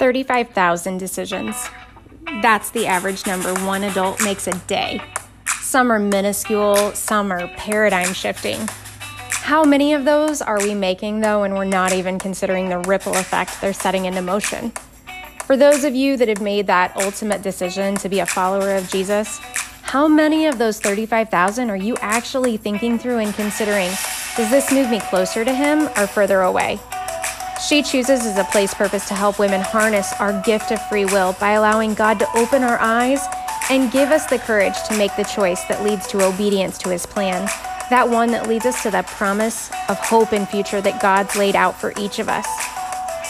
35,000 decisions. That's the average number one adult makes a day. Some are minuscule, some are paradigm shifting. How many of those are we making, though, and we're not even considering the ripple effect they're setting into motion? For those of you that have made that ultimate decision to be a follower of Jesus, how many of those 35,000 are you actually thinking through and considering? Does this move me closer to Him or further away? She Chooses is a place purpose to help women harness our gift of free will by allowing God to open our eyes and give us the courage to make the choice that leads to obedience to His plan, that one that leads us to the promise of hope and future that God's laid out for each of us.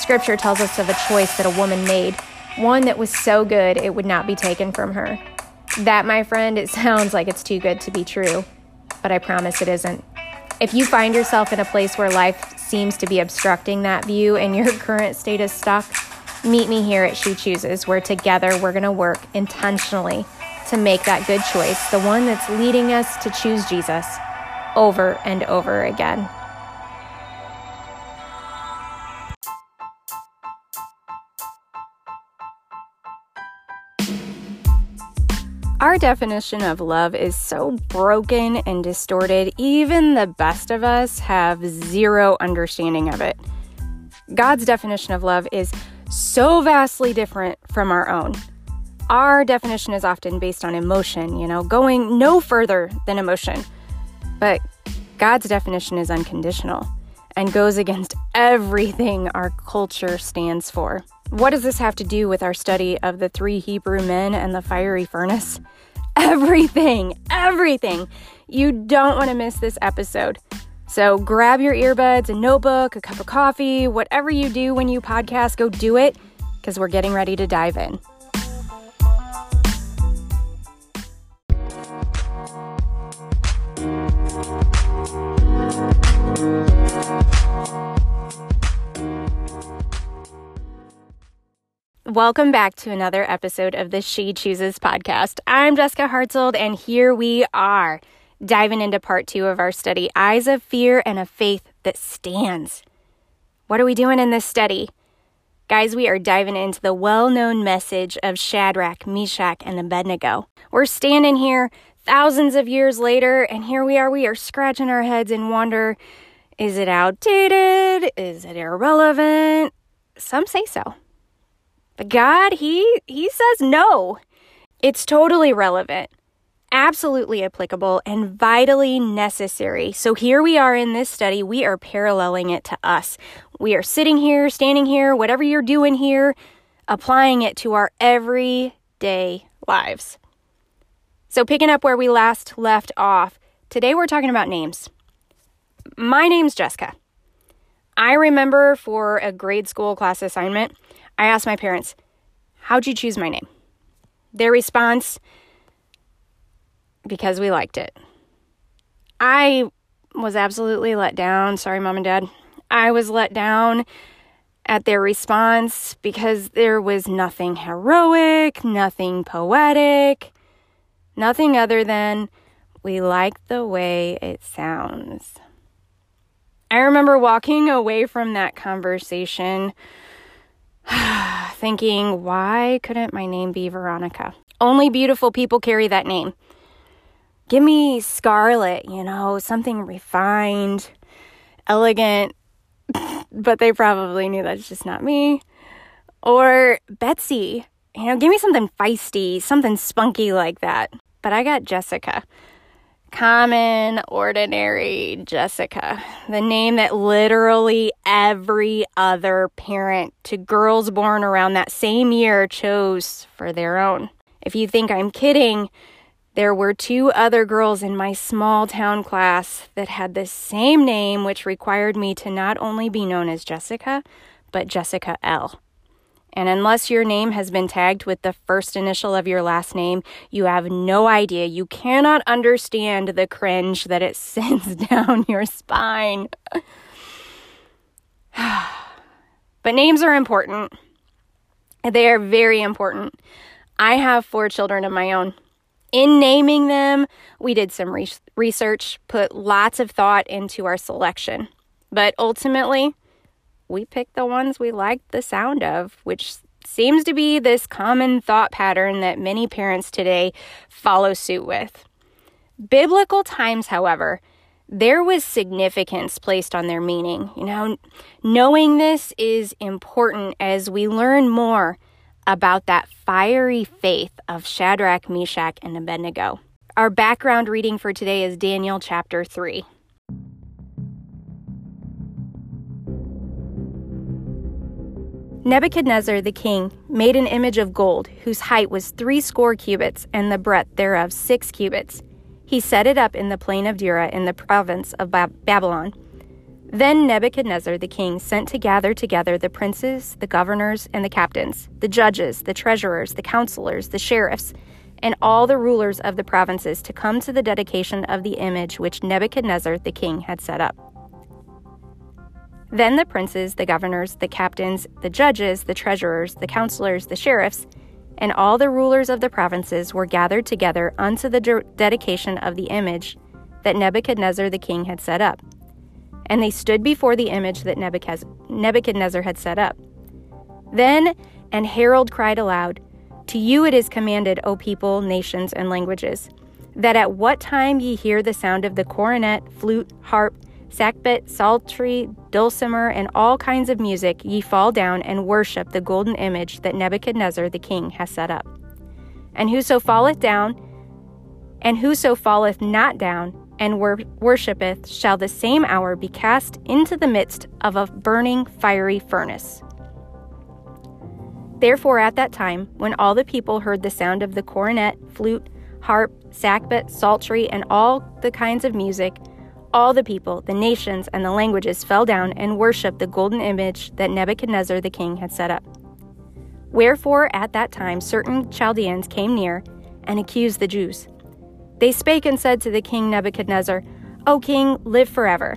Scripture tells us of a choice that a woman made, one that was so good it would not be taken from her. That, my friend, it sounds like it's too good to be true, but I promise it isn't. If you find yourself in a place where life seems to be obstructing that view and your current state is stuck, meet me here at She Chooses, where together. We're going to work intentionally to make that good choice, the one that's leading us to choose Jesus over and over again. Our definition of love is so broken and distorted, even the best of us have zero understanding of it. God's definition of love is so vastly different from our own. Our definition is often based on emotion, you know, going no further than emotion. But God's definition is unconditional and goes against everything our culture stands for. What does this have to do with our study of the three Hebrew men and the fiery furnace? Everything, everything. You don't want to miss this episode. So grab your earbuds, a notebook, a cup of coffee, whatever you do when you podcast, go do it because we're getting ready to dive in. Welcome back to another episode of the She Chooses podcast. I'm Jessica Hartzold, and here we are diving into part two of our study Eyes of Fear and a Faith That Stands. What are we doing in this study? Guys, we are diving into the well known message of Shadrach, Meshach, and Abednego. We're standing here thousands of years later, and here we are. We are scratching our heads and wonder is it outdated? Is it irrelevant? Some say so. But God, he he says no. It's totally relevant, absolutely applicable and vitally necessary. So here we are in this study, we are paralleling it to us. We are sitting here, standing here, whatever you're doing here, applying it to our everyday lives. So picking up where we last left off, today we're talking about names. My name's Jessica. I remember for a grade school class assignment, I asked my parents, How'd you choose my name? Their response, Because we liked it. I was absolutely let down. Sorry, mom and dad. I was let down at their response because there was nothing heroic, nothing poetic, nothing other than we like the way it sounds. I remember walking away from that conversation thinking, why couldn't my name be Veronica? Only beautiful people carry that name. Give me Scarlet, you know, something refined, elegant, but they probably knew that's just not me. Or Betsy, you know, give me something feisty, something spunky like that. But I got Jessica common, ordinary Jessica, the name that literally every other parent to girls born around that same year chose for their own. If you think I'm kidding, there were two other girls in my small town class that had the same name, which required me to not only be known as Jessica, but Jessica L. And unless your name has been tagged with the first initial of your last name, you have no idea. You cannot understand the cringe that it sends down your spine. but names are important. They are very important. I have four children of my own. In naming them, we did some re- research, put lots of thought into our selection. But ultimately, we picked the ones we liked the sound of, which seems to be this common thought pattern that many parents today follow suit with. Biblical times, however, there was significance placed on their meaning. You know, knowing this is important as we learn more about that fiery faith of Shadrach, Meshach, and Abednego. Our background reading for today is Daniel chapter 3. Nebuchadnezzar the king made an image of gold, whose height was three score cubits, and the breadth thereof six cubits. He set it up in the plain of Dura in the province of Babylon. Then Nebuchadnezzar the king sent to gather together the princes, the governors, and the captains, the judges, the treasurers, the counselors, the sheriffs, and all the rulers of the provinces to come to the dedication of the image which Nebuchadnezzar the king had set up. Then the princes, the governors, the captains, the judges, the treasurers, the counselors, the sheriffs, and all the rulers of the provinces were gathered together unto the de- dedication of the image that Nebuchadnezzar the king had set up. And they stood before the image that Nebuchadnezzar had set up. Then an herald cried aloud, To you it is commanded, O people, nations, and languages, that at what time ye hear the sound of the cornet, flute, harp, sackbut, psaltery, dulcimer, and all kinds of music, ye fall down and worship the golden image that Nebuchadnezzar the king has set up. And whoso falleth down, and whoso falleth not down, and wor- worshippeth, shall the same hour be cast into the midst of a burning fiery furnace. Therefore, at that time, when all the people heard the sound of the cornet, flute, harp, sackbut, psaltery, and all the kinds of music, all the people, the nations, and the languages fell down and worshipped the golden image that Nebuchadnezzar the king had set up. Wherefore, at that time, certain Chaldeans came near and accused the Jews. They spake and said to the king Nebuchadnezzar, O king, live forever.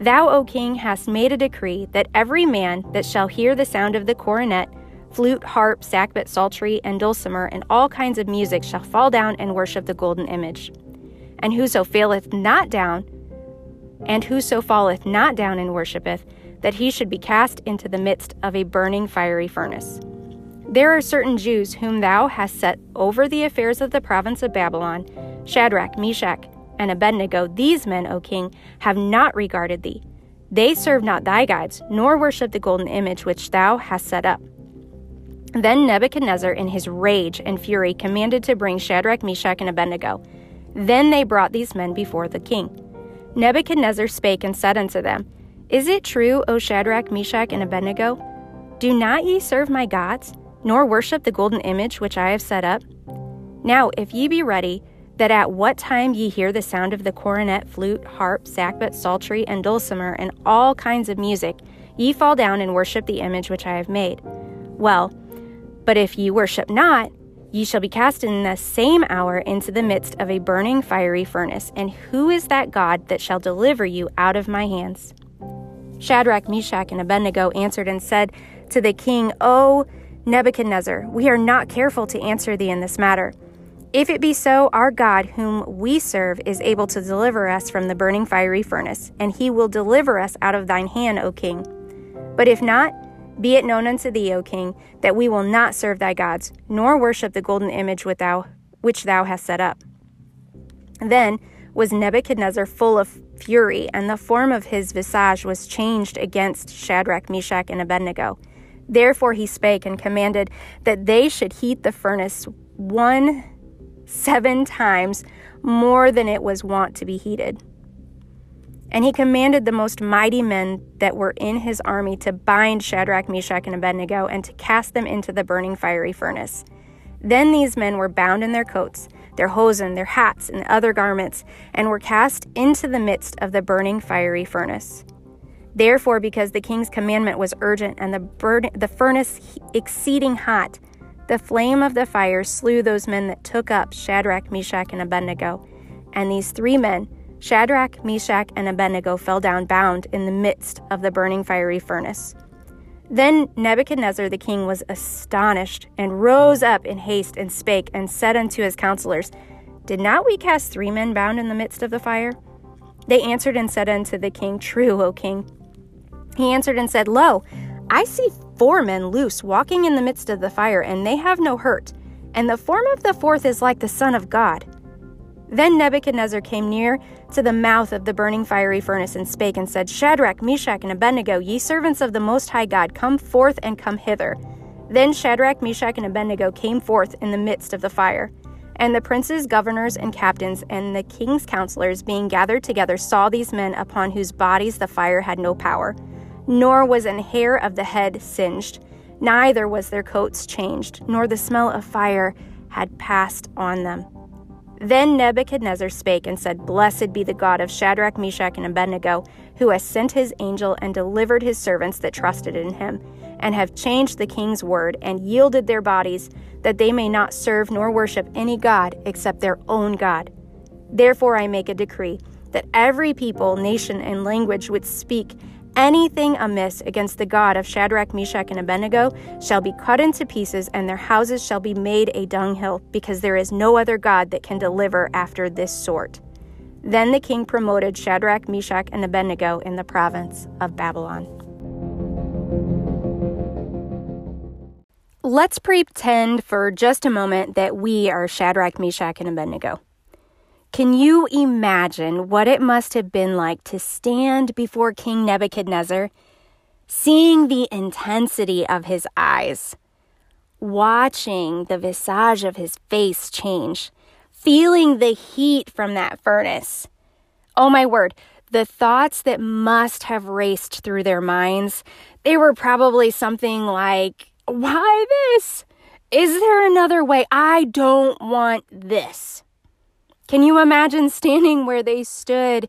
Thou, O king, hast made a decree that every man that shall hear the sound of the cornet, flute, harp, sackbut, psaltery, and dulcimer, and all kinds of music shall fall down and worship the golden image. And whoso faileth not down, and whoso falleth not down and worshippeth, that he should be cast into the midst of a burning fiery furnace. There are certain Jews whom thou hast set over the affairs of the province of Babylon Shadrach, Meshach, and Abednego. These men, O king, have not regarded thee. They serve not thy gods, nor worship the golden image which thou hast set up. Then Nebuchadnezzar, in his rage and fury, commanded to bring Shadrach, Meshach, and Abednego. Then they brought these men before the king. Nebuchadnezzar spake and said unto them, Is it true, O Shadrach, Meshach, and Abednego? Do not ye serve my gods, nor worship the golden image which I have set up? Now, if ye be ready, that at what time ye hear the sound of the cornet, flute, harp, sackbut, psaltery, and dulcimer, and all kinds of music, ye fall down and worship the image which I have made. Well, but if ye worship not, Ye shall be cast in the same hour into the midst of a burning fiery furnace. And who is that God that shall deliver you out of my hands? Shadrach, Meshach, and Abednego answered and said to the king, O Nebuchadnezzar, we are not careful to answer thee in this matter. If it be so, our God, whom we serve, is able to deliver us from the burning fiery furnace, and he will deliver us out of thine hand, O king. But if not, be it known unto thee, O king, that we will not serve thy gods, nor worship the golden image thou, which thou hast set up. Then was Nebuchadnezzar full of fury, and the form of his visage was changed against Shadrach, Meshach, and Abednego. Therefore he spake and commanded that they should heat the furnace one seven times more than it was wont to be heated. And he commanded the most mighty men that were in his army to bind Shadrach, Meshach, and Abednego and to cast them into the burning fiery furnace. Then these men were bound in their coats, their hosen, their hats, and other garments, and were cast into the midst of the burning fiery furnace. Therefore, because the king's commandment was urgent and the, burn- the furnace exceeding hot, the flame of the fire slew those men that took up Shadrach, Meshach, and Abednego. And these three men, Shadrach, Meshach, and Abednego fell down bound in the midst of the burning fiery furnace. Then Nebuchadnezzar the king was astonished, and rose up in haste, and spake, and said unto his counselors, Did not we cast three men bound in the midst of the fire? They answered and said unto the king, True, O king. He answered and said, Lo, I see four men loose walking in the midst of the fire, and they have no hurt, and the form of the fourth is like the Son of God. Then Nebuchadnezzar came near to the mouth of the burning fiery furnace and spake and said, Shadrach, Meshach, and Abednego, ye servants of the Most High God, come forth and come hither. Then Shadrach, Meshach, and Abednego came forth in the midst of the fire. And the princes, governors, and captains, and the king's counselors, being gathered together, saw these men upon whose bodies the fire had no power, nor was an hair of the head singed, neither was their coats changed, nor the smell of fire had passed on them. Then Nebuchadnezzar spake and said, Blessed be the God of Shadrach, Meshach, and Abednego, who has sent his angel and delivered his servants that trusted in him, and have changed the king's word, and yielded their bodies, that they may not serve nor worship any God except their own God. Therefore I make a decree that every people, nation, and language would speak anything amiss against the God of Shadrach, Meshach, and Abednego shall be cut into pieces, and their houses shall be made a dunghill, because there is no other God that can deliver after this sort. Then the king promoted Shadrach, Meshach, and Abednego in the province of Babylon. Let's pretend for just a moment that we are Shadrach, Meshach, and Abednego. Can you imagine what it must have been like to stand before King Nebuchadnezzar, seeing the intensity of his eyes, watching the visage of his face change, feeling the heat from that furnace? Oh my word, the thoughts that must have raced through their minds, they were probably something like, Why this? Is there another way? I don't want this. Can you imagine standing where they stood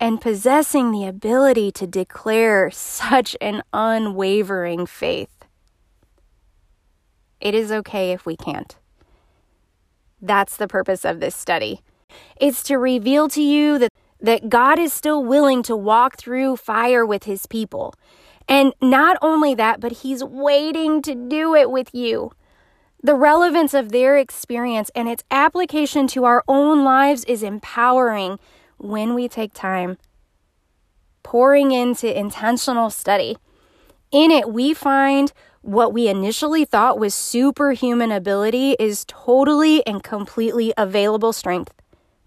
and possessing the ability to declare such an unwavering faith? It is okay if we can't. That's the purpose of this study. It's to reveal to you that, that God is still willing to walk through fire with his people. And not only that, but he's waiting to do it with you. The relevance of their experience and its application to our own lives is empowering when we take time pouring into intentional study. In it, we find what we initially thought was superhuman ability is totally and completely available strength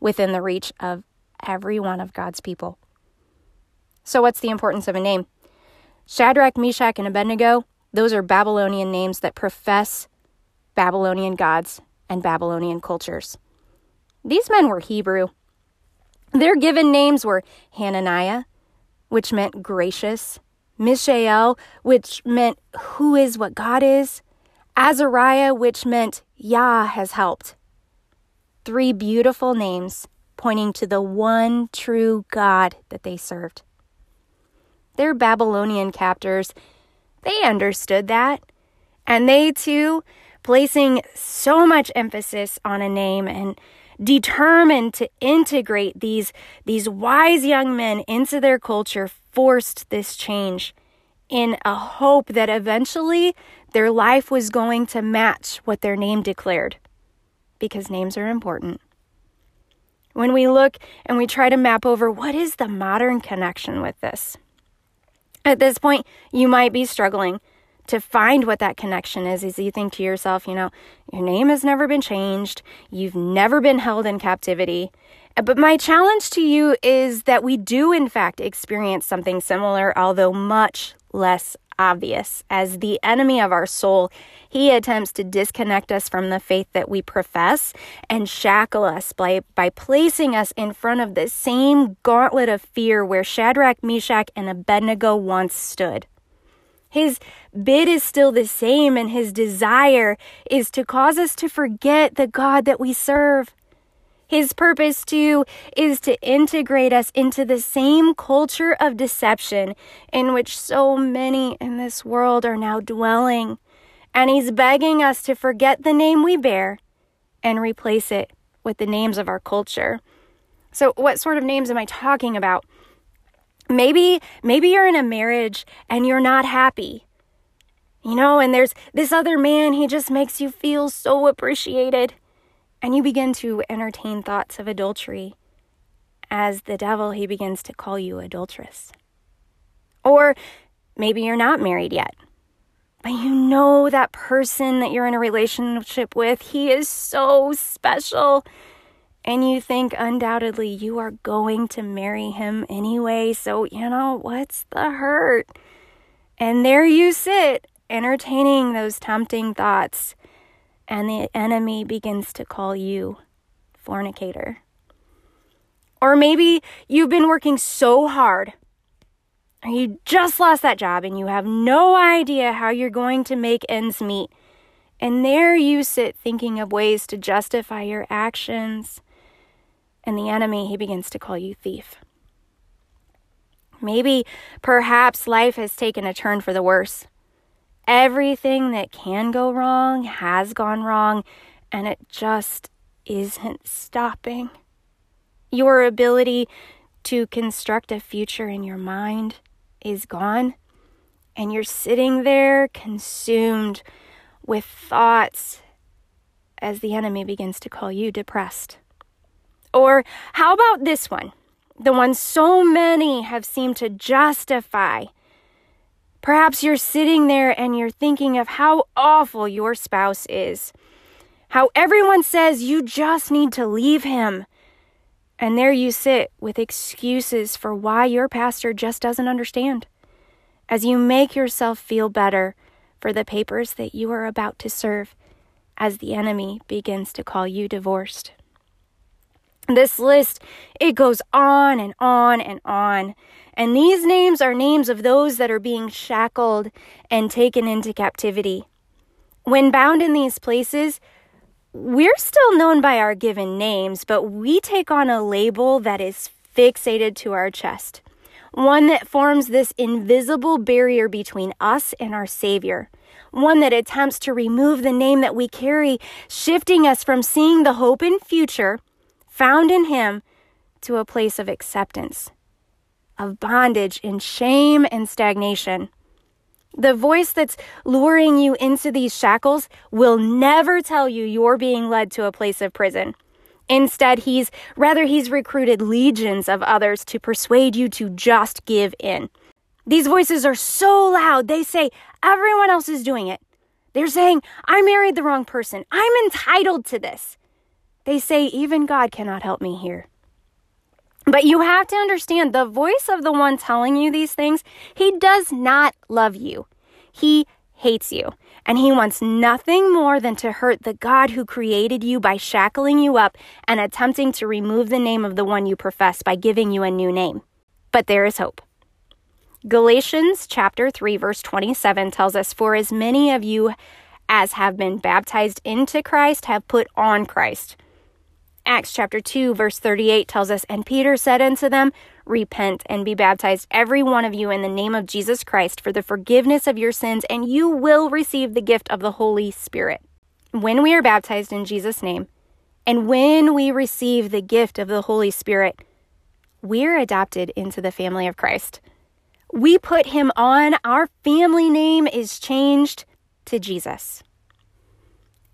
within the reach of every one of God's people. So, what's the importance of a name? Shadrach, Meshach, and Abednego, those are Babylonian names that profess Babylonian gods, and Babylonian cultures. These men were Hebrew. Their given names were Hananiah, which meant gracious, Mishael, which meant who is what God is, Azariah, which meant Yah has helped. Three beautiful names pointing to the one true God that they served. Their Babylonian captors, they understood that, and they too placing so much emphasis on a name and determined to integrate these, these wise young men into their culture, forced this change in a hope that eventually their life was going to match what their name declared. Because names are important. When we look and we try to map over what is the modern connection with this, at this point, you might be struggling to find what that connection is is you think to yourself, you know, your name has never been changed, you've never been held in captivity. Uh, but my challenge to you is that we do, in fact, experience something similar, although much less obvious. As the enemy of our soul, he attempts to disconnect us from the faith that we profess and shackle us by, by placing us in front of the same gauntlet of fear where Shadrach, Meshach, and Abednego once stood. His bid is still the same, and his desire is to cause us to forget the God that we serve. His purpose, too, is to integrate us into the same culture of deception in which so many in this world are now dwelling. And he's begging us to forget the name we bear and replace it with the names of our culture. So, what sort of names am I talking about? Maybe maybe you're in a marriage and you're not happy. You know, and there's this other man, he just makes you feel so appreciated. And you begin to entertain thoughts of adultery as the devil he begins to call you adulteress. Or maybe you're not married yet but you know that person that you're in a relationship with, he is so special. And you think undoubtedly you are going to marry him anyway. So, you know, what's the hurt? And there you sit, entertaining those tempting thoughts. And the enemy begins to call you fornicator. Or maybe you've been working so hard you just lost that job and you have no idea how you're going to make ends meet. And there you sit thinking of ways to justify your actions. And the enemy, he begins to call you thief. Maybe, perhaps, life has taken a turn for the worse. Everything that can go wrong has gone wrong, and it just isn't stopping. Your ability to construct a future in your mind is gone, and you're sitting there consumed with thoughts as the enemy begins to call you depressed. Or how about this one? The one so many have seemed to justify. Perhaps you're sitting there and you're thinking of how awful your spouse is, how everyone says you just need to leave him. And there you sit with excuses for why your pastor just doesn't understand. As you make yourself feel better for the papers that you are about to serve, as the enemy begins to call you divorced. This list, it goes on and on and on. And these names are names of those that are being shackled and taken into captivity. When bound in these places, we're still known by our given names, but we take on a label that is fixated to our chest, one that forms this invisible barrier between us and our Savior, one that attempts to remove the name that we carry, shifting us from seeing the hope and future found in Him to a place of acceptance, of bondage in shame and stagnation. The voice that's luring you into these shackles will never tell you you're being led to a place of prison. Instead, he's rather he's recruited legions of others to persuade you to just give in. These voices are so loud. They say everyone else is doing it. They're saying, I married the wrong person. I'm entitled to this. They say, even God cannot help me here. But you have to understand the voice of the one telling you these things, he does not love you. He hates you. And he wants nothing more than to hurt the God who created you by shackling you up and attempting to remove the name of the one you profess by giving you a new name. But there is hope. Galatians chapter 3 verse 27 tells us for as many of you as have been baptized into Christ have put on Christ. Acts chapter 2, verse 38 tells us, And Peter said unto them, Repent and be baptized, every one of you, in the name of Jesus Christ, for the forgiveness of your sins, and you will receive the gift of the Holy Spirit. When we are baptized in Jesus' name, and when we receive the gift of the Holy Spirit, we're adopted into the family of Christ. We put him on, our family name is changed to Jesus.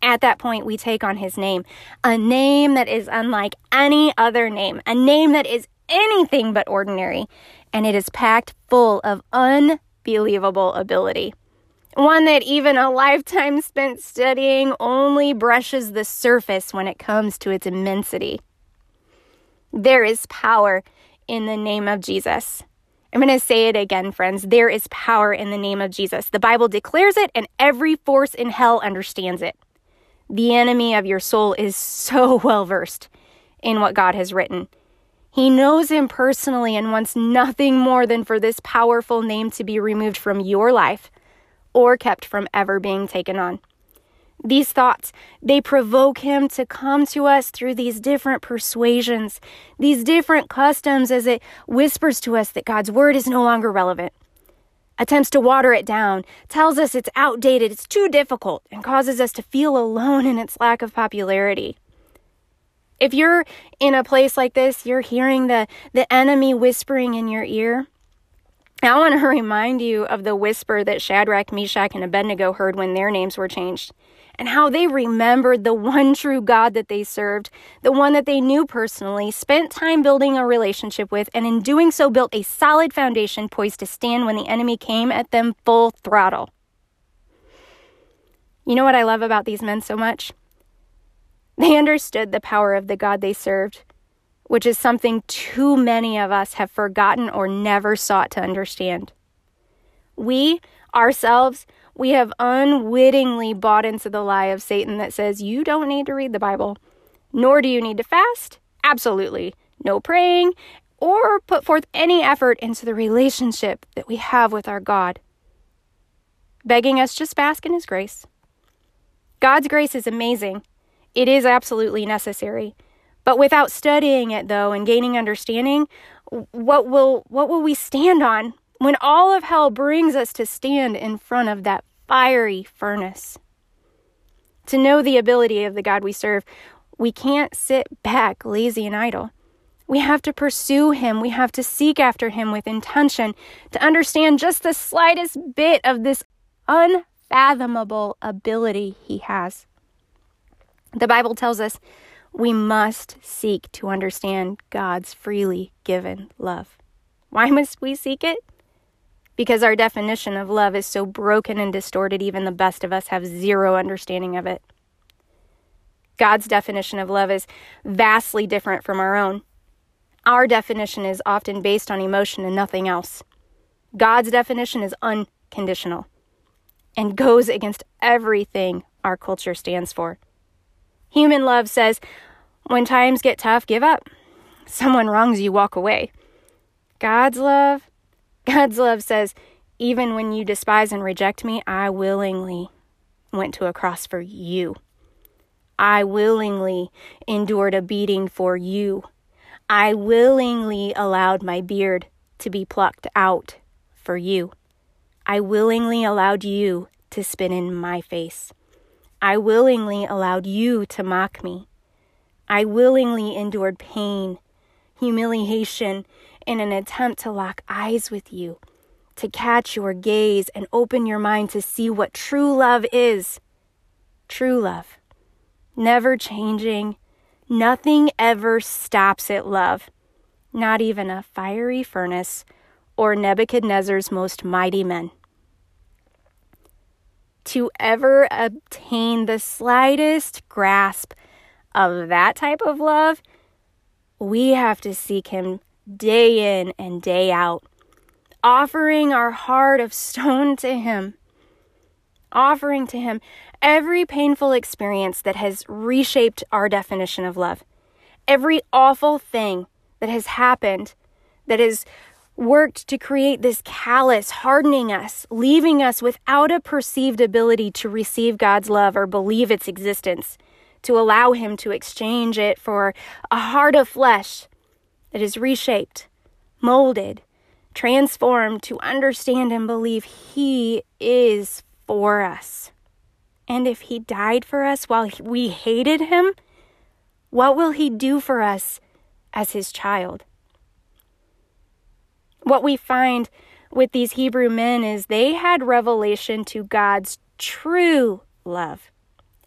At that point, we take on his name, a name that is unlike any other name, a name that is anything but ordinary, and it is packed full of unbelievable ability. One that even a lifetime spent studying only brushes the surface when it comes to its immensity. There is power in the name of Jesus. I'm going to say it again, friends. There is power in the name of Jesus. The Bible declares it, and every force in hell understands it. The enemy of your soul is so well versed in what God has written. He knows him personally and wants nothing more than for this powerful name to be removed from your life or kept from ever being taken on. These thoughts, they provoke him to come to us through these different persuasions, these different customs as it whispers to us that God's word is no longer relevant attempts to water it down, tells us it's outdated, it's too difficult, and causes us to feel alone in its lack of popularity. If you're in a place like this, you're hearing the, the enemy whispering in your ear. I want to remind you of the whisper that Shadrach, Meshach, and Abednego heard when their names were changed and how they remembered the one true God that they served, the one that they knew personally, spent time building a relationship with, and in doing so built a solid foundation poised to stand when the enemy came at them full throttle. You know what I love about these men so much? They understood the power of the God they served, which is something too many of us have forgotten or never sought to understand. We, ourselves, we have unwittingly bought into the lie of Satan that says you don't need to read the Bible, nor do you need to fast. Absolutely. No praying or put forth any effort into the relationship that we have with our God. Begging us just bask in His grace. God's grace is amazing. It is absolutely necessary. But without studying it though and gaining understanding, what will what will we stand on when all of hell brings us to stand in front of that fiery furnace? To know the ability of the God we serve, we can't sit back lazy and idle. We have to pursue him. We have to seek after him with intention to understand just the slightest bit of this unfathomable ability he has. The Bible tells us we must seek to understand God's freely given love. Why must we seek it? Because our definition of love is so broken and distorted, even the best of us have zero understanding of it. God's definition of love is vastly different from our own. Our definition is often based on emotion and nothing else. God's definition is unconditional and goes against everything our culture stands for. Human love says, when times get tough, give up. Someone wrongs you, walk away. God's love, God's love says, even when you despise and reject me, I willingly went to a cross for you. I willingly endured a beating for you. I willingly allowed my beard to be plucked out for you. I willingly allowed you to spit in my face. I willingly allowed you to mock me. I willingly endured pain, humiliation, in an attempt to lock eyes with you, to catch your gaze and open your mind to see what true love is. True love. Never changing. Nothing ever stops it, love. Not even a fiery furnace or Nebuchadnezzar's most mighty men. To ever obtain the slightest grasp of that type of love, we have to seek Him day in and day out, offering our heart of stone to Him, offering to Him every painful experience that has reshaped our definition of love, every awful thing that has happened that has worked to create this callous, hardening us, leaving us without a perceived ability to receive God's love or believe its existence, to allow Him to exchange it for a heart of flesh that is reshaped, molded, transformed to understand and believe He is for us. And if He died for us while we hated Him, what will He do for us as His child? What we find with these Hebrew men is they had revelation to God's true love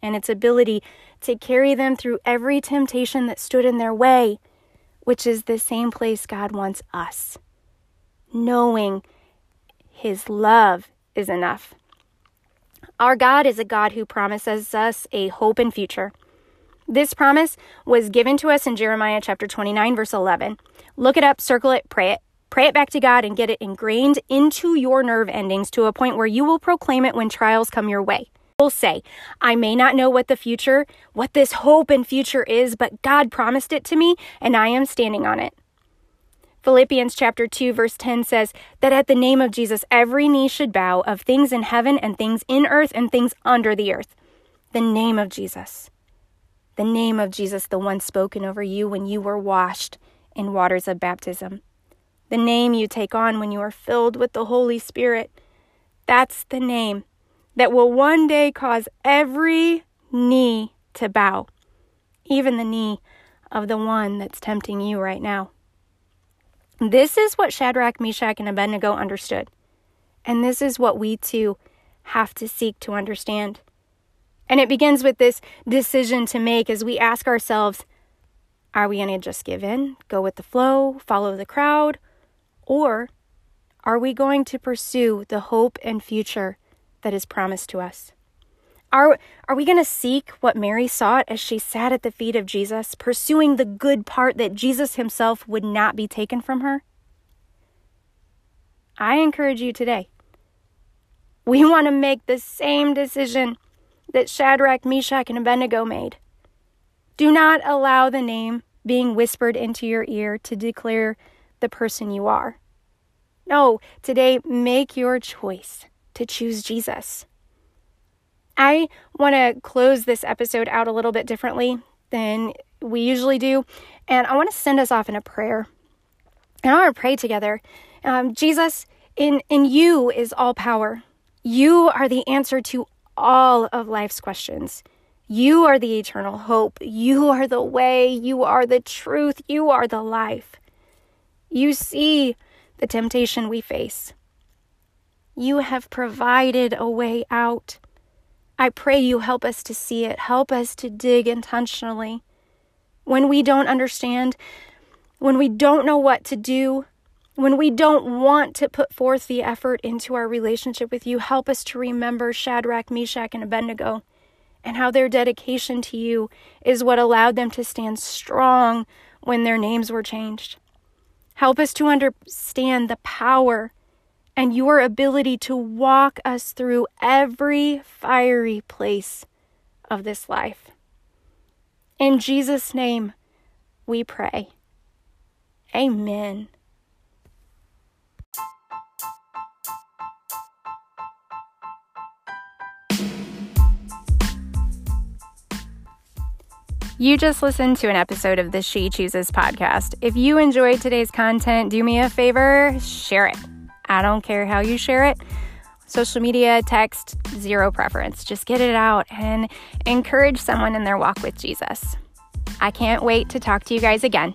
and its ability to carry them through every temptation that stood in their way, which is the same place God wants us. Knowing His love is enough. Our God is a God who promises us a hope and future. This promise was given to us in Jeremiah chapter 29, verse 11. Look it up, circle it, pray it. Pray it back to God and get it ingrained into your nerve endings to a point where you will proclaim it when trials come your way. Will say, I may not know what the future, what this hope and future is, but God promised it to me and I am standing on it. Philippians chapter 2 verse 10 says that at the name of Jesus every knee should bow of things in heaven and things in earth and things under the earth. The name of Jesus. The name of Jesus, the one spoken over you when you were washed in waters of baptism the name you take on when you are filled with the Holy Spirit. That's the name that will one day cause every knee to bow, even the knee of the one that's tempting you right now. This is what Shadrach, Meshach, and Abednego understood. And this is what we too have to seek to understand. And it begins with this decision to make as we ask ourselves are we going to just give in, go with the flow, follow the crowd? Or are we going to pursue the hope and future that is promised to us? Are, are we going to seek what Mary sought as she sat at the feet of Jesus, pursuing the good part that Jesus himself would not be taken from her? I encourage you today. We want to make the same decision that Shadrach, Meshach, and Abednego made. Do not allow the name being whispered into your ear to declare the person you are. No, today make your choice to choose Jesus. I want to close this episode out a little bit differently than we usually do, and I want to send us off in a prayer. And I want to pray together. Um, Jesus, in, in you is all power. You are the answer to all of life's questions. You are the eternal hope. You are the way. You are the truth. You are the life. You see the temptation we face. You have provided a way out. I pray you help us to see it. Help us to dig intentionally. When we don't understand, when we don't know what to do, when we don't want to put forth the effort into our relationship with you, help us to remember Shadrach, Meshach, and Abednego and how their dedication to you is what allowed them to stand strong when their names were changed. Help us to understand the power and your ability to walk us through every fiery place of this life. In Jesus' name, we pray. Amen. You just listened to an episode of the She Chooses podcast. If you enjoyed today's content, do me a favor, share it. I don't care how you share it. Social media, text, zero preference. Just get it out and encourage someone in their walk with Jesus. I can't wait to talk to you guys again.